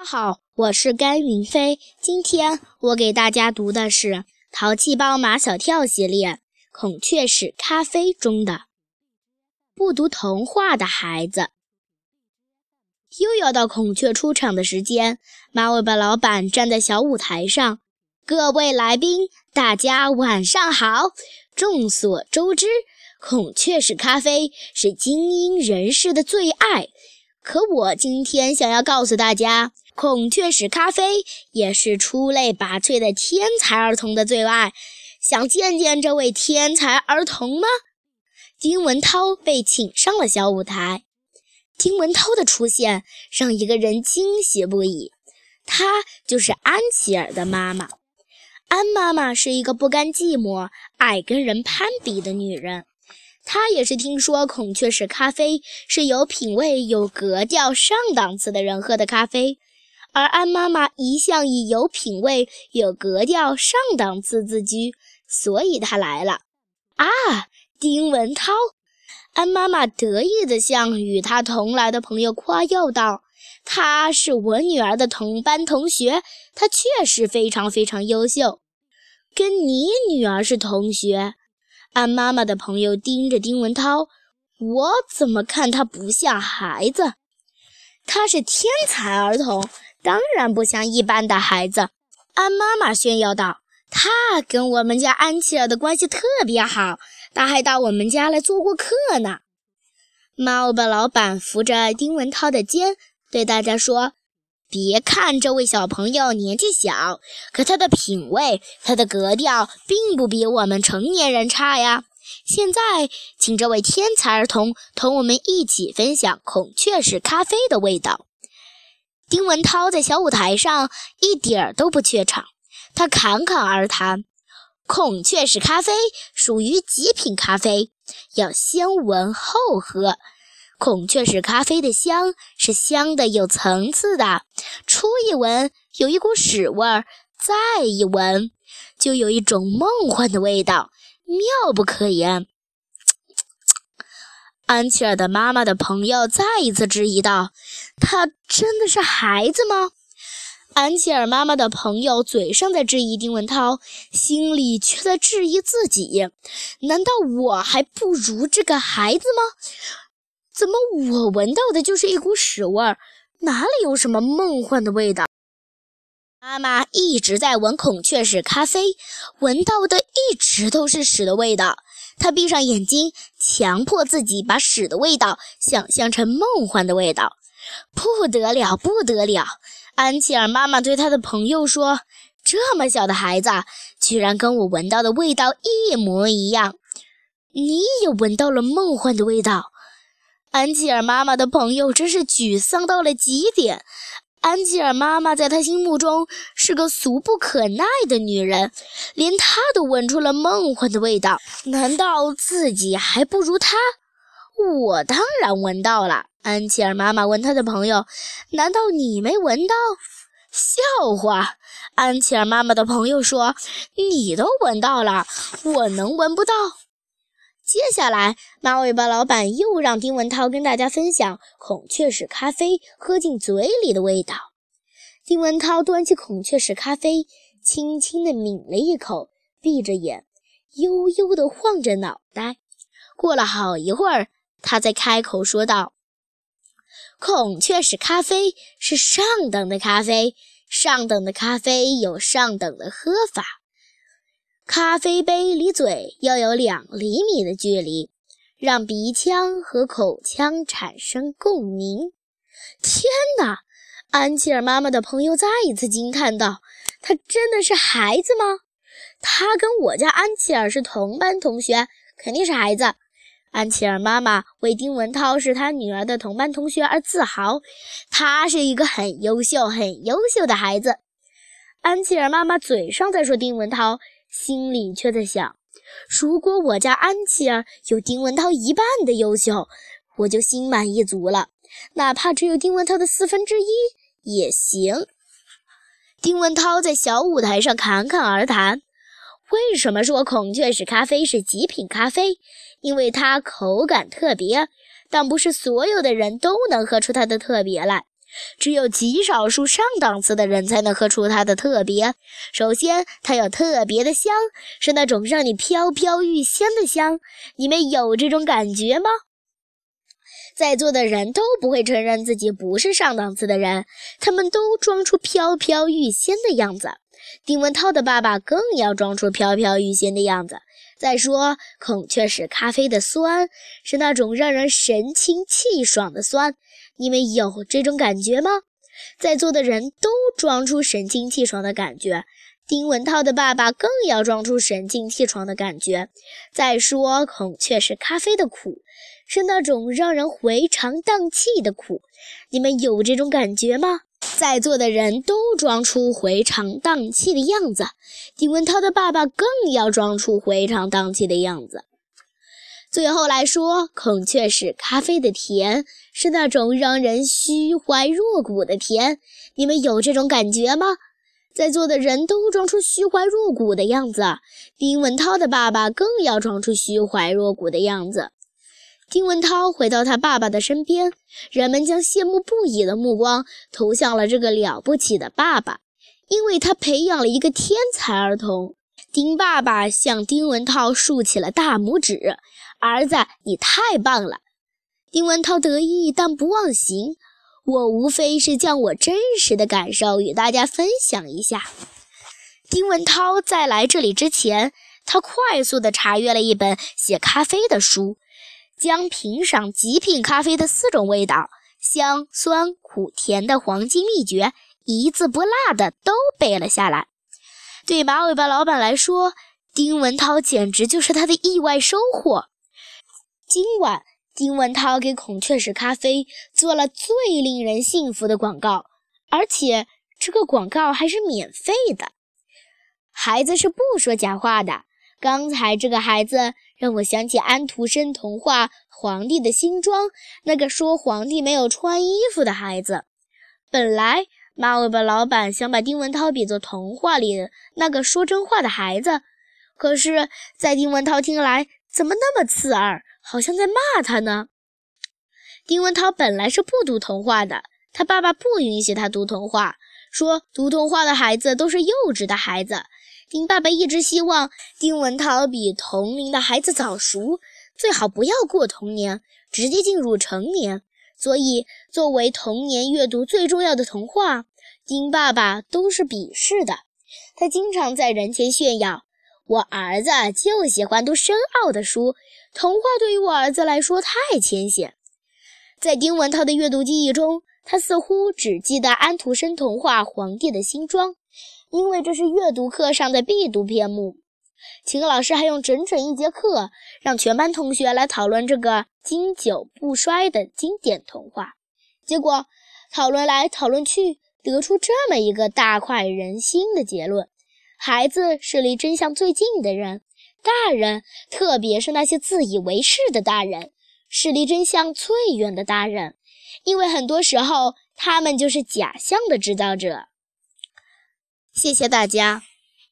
大家好，我是甘云飞。今天我给大家读的是《淘气包马小跳》系列《孔雀屎咖啡》中的“不读童话的孩子”。又要到孔雀出场的时间，马尾巴老板站在小舞台上，各位来宾，大家晚上好。众所周知，孔雀屎咖啡是精英人士的最爱。可我今天想要告诉大家，孔雀屎咖啡也是出类拔萃的天才儿童的最爱。想见见这位天才儿童吗？丁文涛被请上了小舞台。丁文涛的出现让一个人惊喜不已，她就是安琪儿的妈妈。安妈妈是一个不甘寂寞、爱跟人攀比的女人。她也是听说孔雀石咖啡是有品味、有格调、上档次的人喝的咖啡，而安妈妈一向以有品味、有格调、上档次自居，所以她来了。啊，丁文涛！安妈妈得意地向与她同来的朋友夸耀道：“他是我女儿的同班同学，他确实非常非常优秀，跟你女儿是同学。”安妈妈的朋友盯着丁文涛，我怎么看他不像孩子？他是天才儿童，当然不像一般的孩子。安妈妈炫耀道：“他跟我们家安琪儿的关系特别好，他还到我们家来做过客呢。”猫尾巴老板扶着丁文涛的肩，对大家说：“别看这位小朋友年纪小，可他的品味、他的格调，并不比我们成年人差呀。现在，请这位天才儿童同我们一起分享孔雀石咖啡的味道。丁文涛在小舞台上一点儿都不怯场，他侃侃而谈：孔雀石咖啡属于极品咖啡，要先闻后喝。孔雀石咖啡的香是香的有层次的，初一闻有一股屎味儿，再一闻就有一种梦幻的味道，妙不可言。安琪儿的妈妈的朋友再一次质疑道：“他真的是孩子吗？”安琪儿妈妈的朋友嘴上在质疑丁文涛，心里却在质疑自己：难道我还不如这个孩子吗？怎么我闻到的就是一股屎味儿？哪里有什么梦幻的味道？妈妈一直在闻孔雀屎咖啡，闻到的一直都是屎的味道。他闭上眼睛，强迫自己把屎的味道想象成梦幻的味道。不得了，不得了！安琪儿妈妈对她的朋友说：“这么小的孩子，居然跟我闻到的味道一模一样！你也闻到了梦幻的味道。”安琪儿妈妈的朋友真是沮丧到了极点。安琪儿妈妈在她心目中是个俗不可耐的女人，连她都闻出了梦幻的味道，难道自己还不如她？我当然闻到了。安琪儿妈妈问她的朋友：“难道你没闻到？”笑话！安琪儿妈妈的朋友说：“你都闻到了，我能闻不到？”接下来，马尾巴老板又让丁文涛跟大家分享孔雀石咖啡喝进嘴里的味道。丁文涛端起孔雀石咖啡，轻轻地抿了一口，闭着眼，悠悠地晃着脑袋。过了好一会儿，他才开口说道：“孔雀石咖啡是上等的咖啡，上等的咖啡有上等的喝法。”咖啡杯离嘴要有两厘米的距离，让鼻腔和口腔产生共鸣。天哪！安琪儿妈妈的朋友再一次惊叹道：“他真的是孩子吗？他跟我家安琪儿是同班同学，肯定是孩子。”安琪儿妈妈为丁文涛是她女儿的同班同学而自豪，他是一个很优秀、很优秀的孩子。安琪儿妈妈嘴上在说丁文涛。心里却在想：如果我家安琪儿有丁文涛一半的优秀，我就心满意足了。哪怕只有丁文涛的四分之一也行。丁文涛在小舞台上侃侃而谈：为什么说孔雀石咖啡是极品咖啡？因为它口感特别，但不是所有的人都能喝出它的特别来。只有极少数上档次的人才能喝出它的特别。首先，它有特别的香，是那种让你飘飘欲仙的香。你们有这种感觉吗？在座的人都不会承认自己不是上档次的人，他们都装出飘飘欲仙的样子。丁文涛的爸爸更要装出飘飘欲仙的样子。再说，孔雀石咖啡的酸是那种让人神清气爽的酸，你们有这种感觉吗？在座的人都装出神清气爽的感觉。丁文涛的爸爸更要装出神清气爽的感觉。再说，孔雀是咖啡的苦是那种让人回肠荡气的苦，你们有这种感觉吗？在座的人都装出回肠荡气的样子，丁文涛的爸爸更要装出回肠荡气的样子。最后来说，孔雀石咖啡的甜是那种让人虚怀若谷的甜，你们有这种感觉吗？在座的人都装出虚怀若谷的样子，丁文涛的爸爸更要装出虚怀若谷的样子。丁文涛回到他爸爸的身边，人们将羡慕不已的目光投向了这个了不起的爸爸，因为他培养了一个天才儿童。丁爸爸向丁文涛竖起了大拇指：“儿子，你太棒了！”丁文涛得意但不忘形：“我无非是将我真实的感受与大家分享一下。”丁文涛在来这里之前，他快速地查阅了一本写咖啡的书。将品赏极品咖啡的四种味道——香、酸、苦、甜的黄金秘诀，一字不落的都背了下来。对马尾巴老板来说，丁文涛简直就是他的意外收获。今晚，丁文涛给孔雀石咖啡做了最令人信服的广告，而且这个广告还是免费的。孩子是不说假话的。刚才这个孩子让我想起安徒生童话《皇帝的新装》那个说皇帝没有穿衣服的孩子。本来马尾巴老板想把丁文涛比作童话里的那个说真话的孩子，可是，在丁文涛听来，怎么那么刺耳，好像在骂他呢？丁文涛本来是不读童话的，他爸爸不允许他读童话，说读童话的孩子都是幼稚的孩子。丁爸爸一直希望丁文涛比同龄的孩子早熟，最好不要过童年，直接进入成年。所以，作为童年阅读最重要的童话，丁爸爸都是鄙视的。他经常在人前炫耀：“我儿子就喜欢读深奥的书，童话对于我儿子来说太浅显。”在丁文涛的阅读记忆中，他似乎只记得安徒生童话《皇帝的新装》。因为这是阅读课上的必读篇目，秦老师还用整整一节课让全班同学来讨论这个经久不衰的经典童话。结果讨论来讨论去，得出这么一个大快人心的结论：孩子是离真相最近的人，大人，特别是那些自以为是的大人，是离真相最远的大人，因为很多时候他们就是假象的制造者。谢谢大家。